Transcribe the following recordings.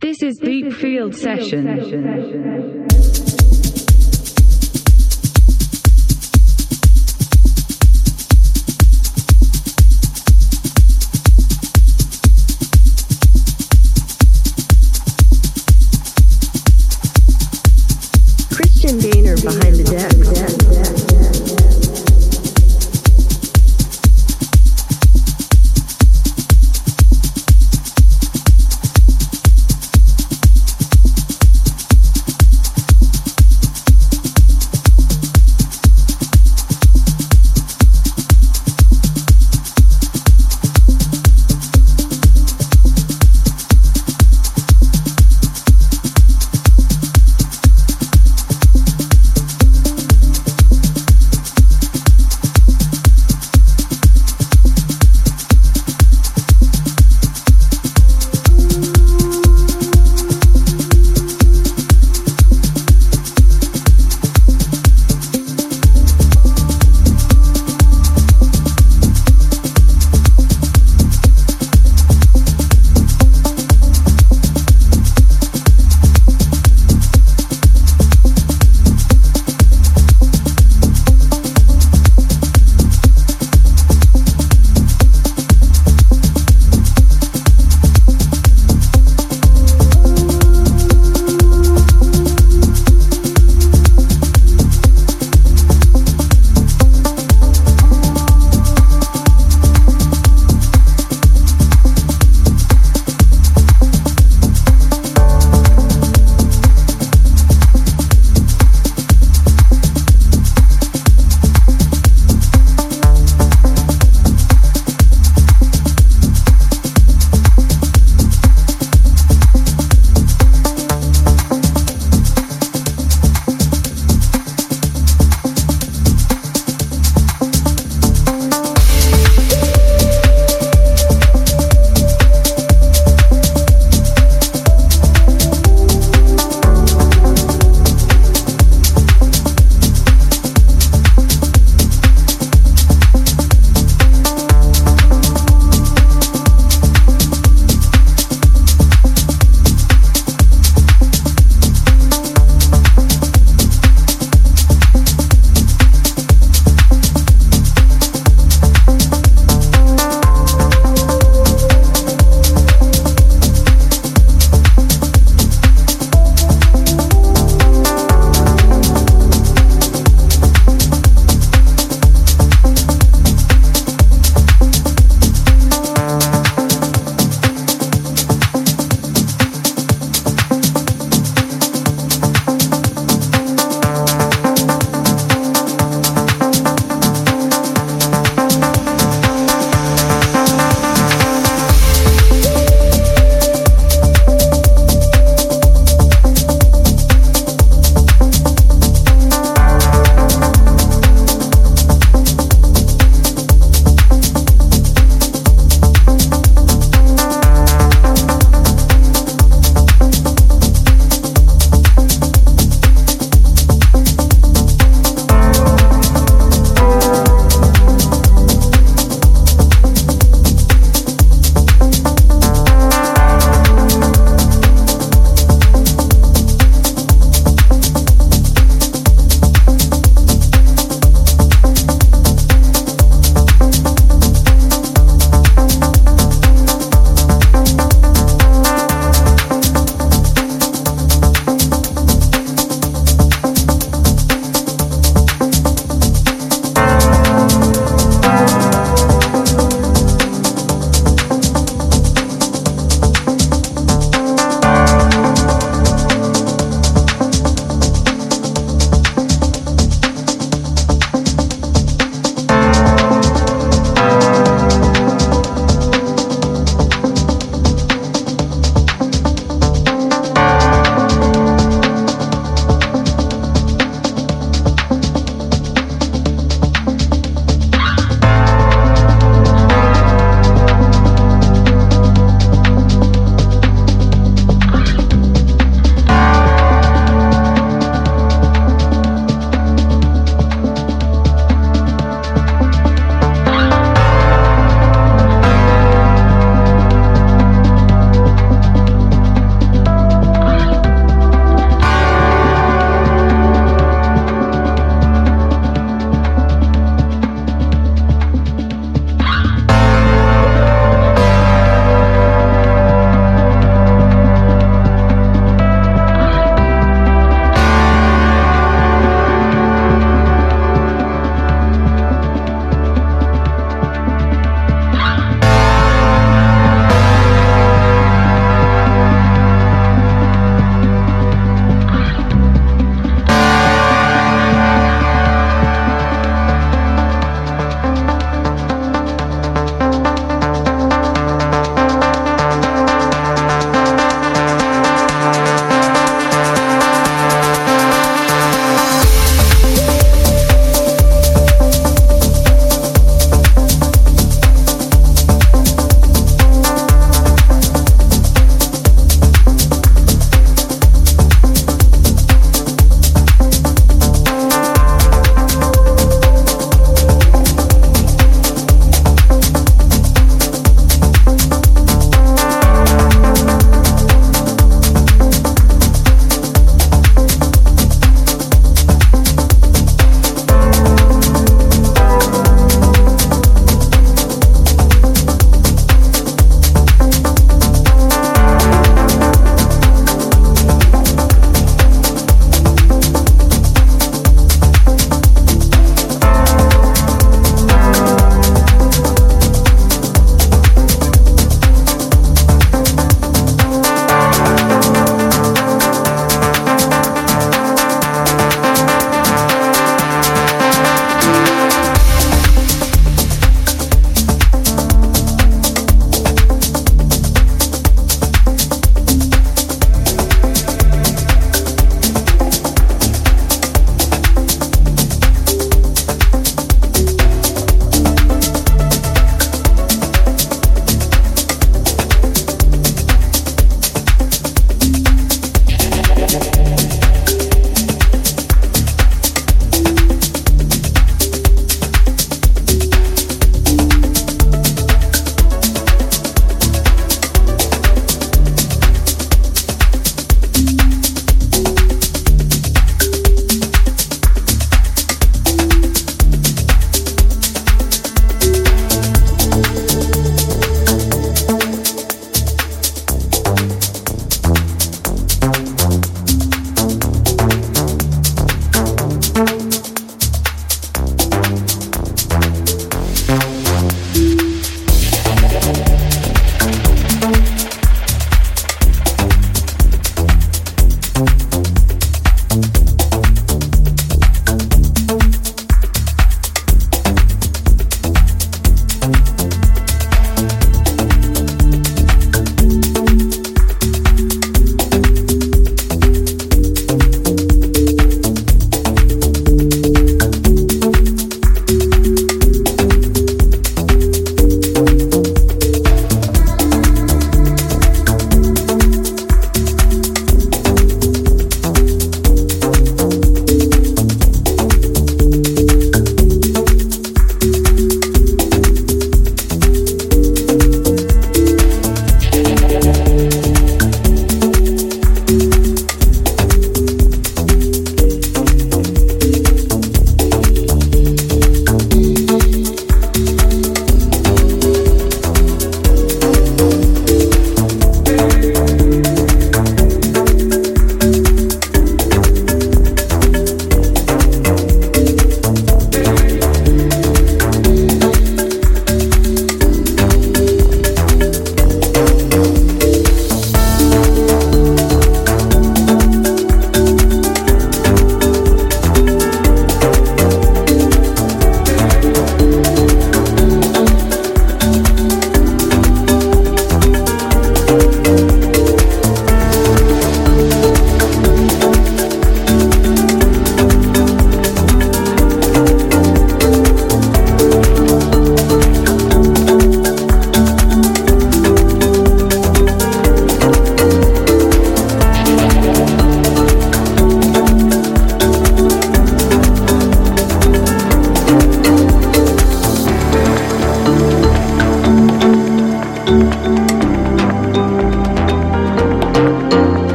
This is Deep Field Session.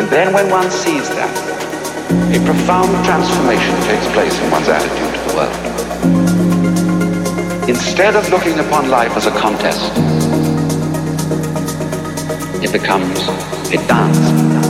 And then when one sees that, a profound transformation takes place in one's attitude to the world. Instead of looking upon life as a contest, it becomes a dance.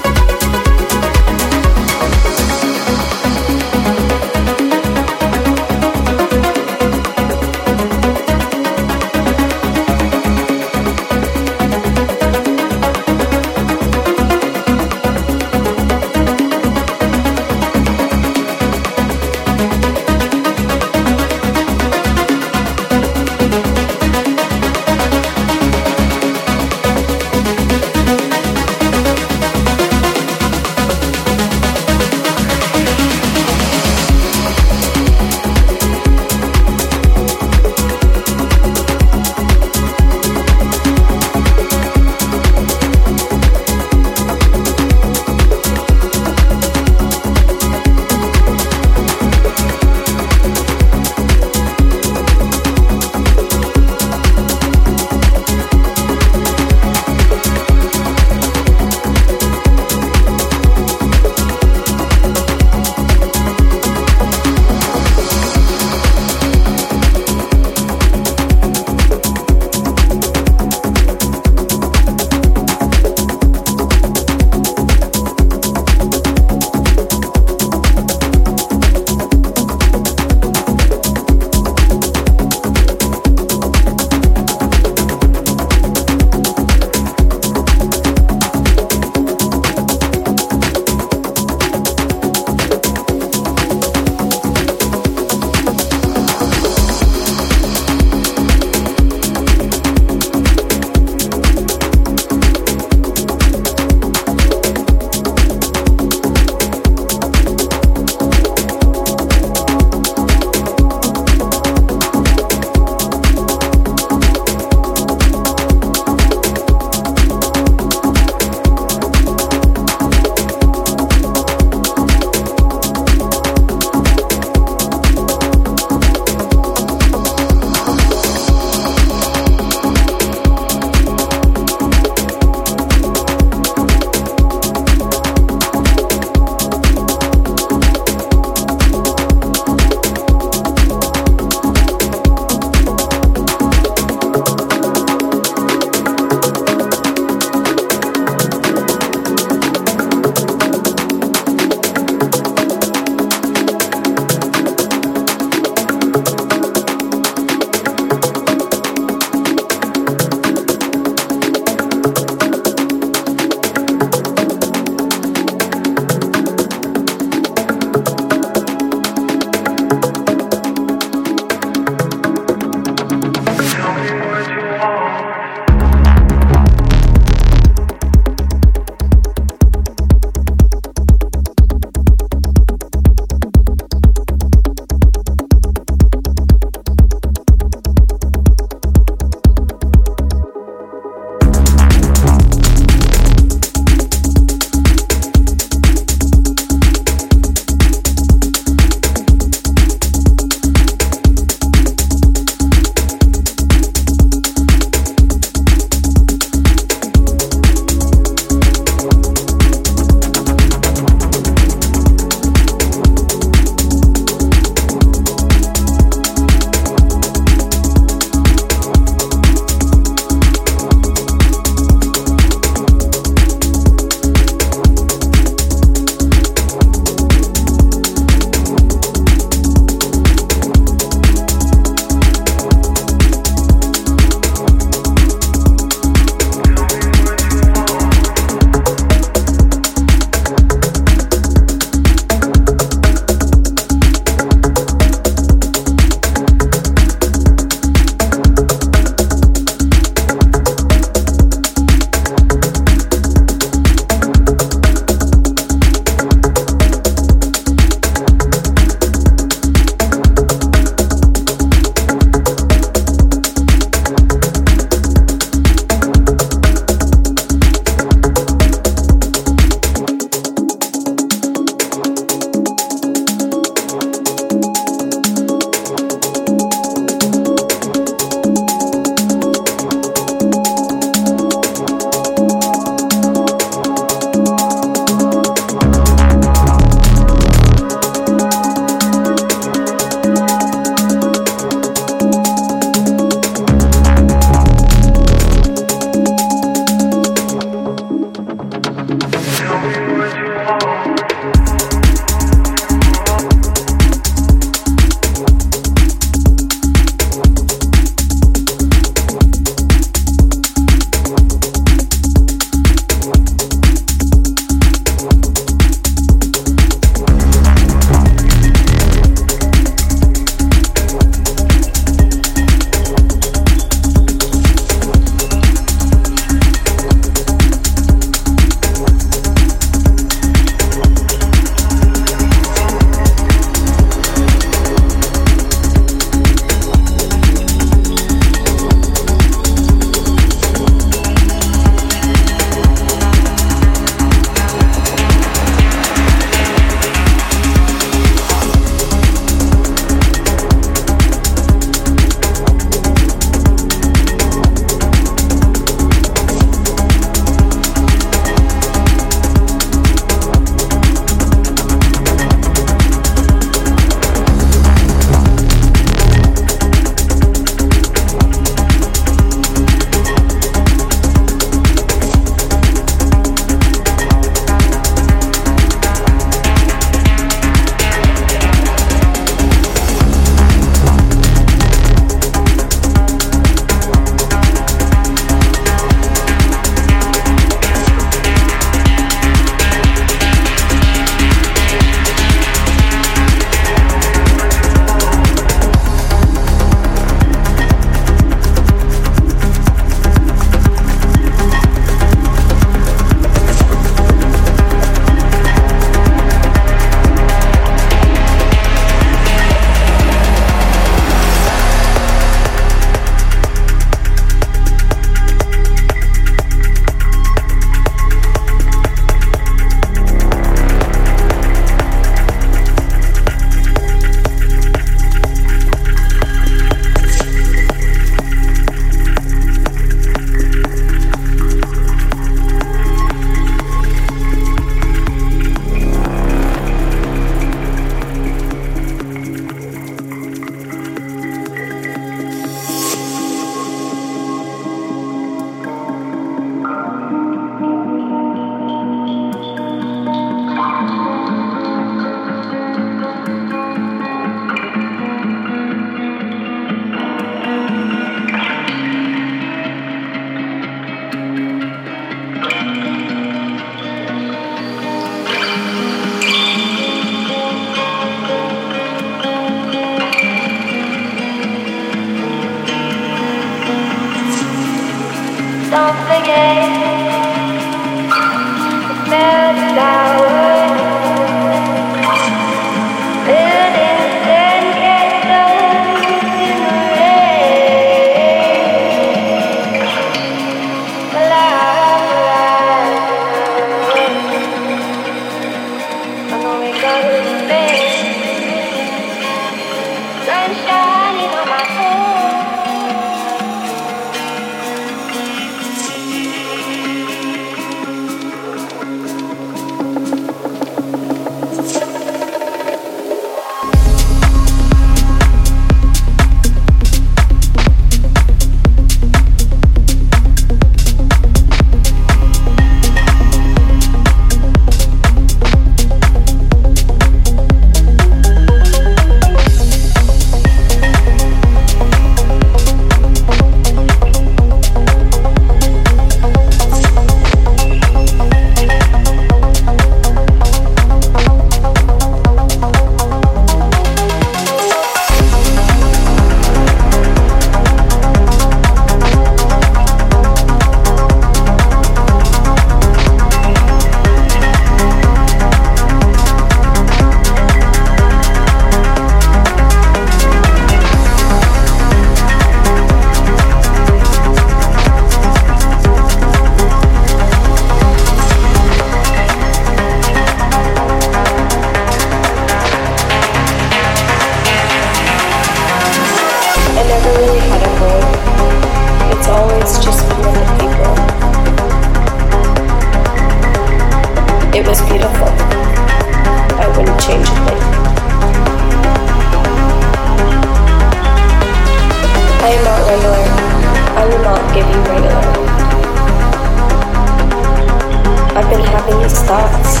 Starts.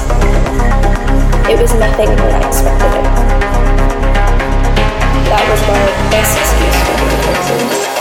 It was nothing like I expected it. That was my best excuse for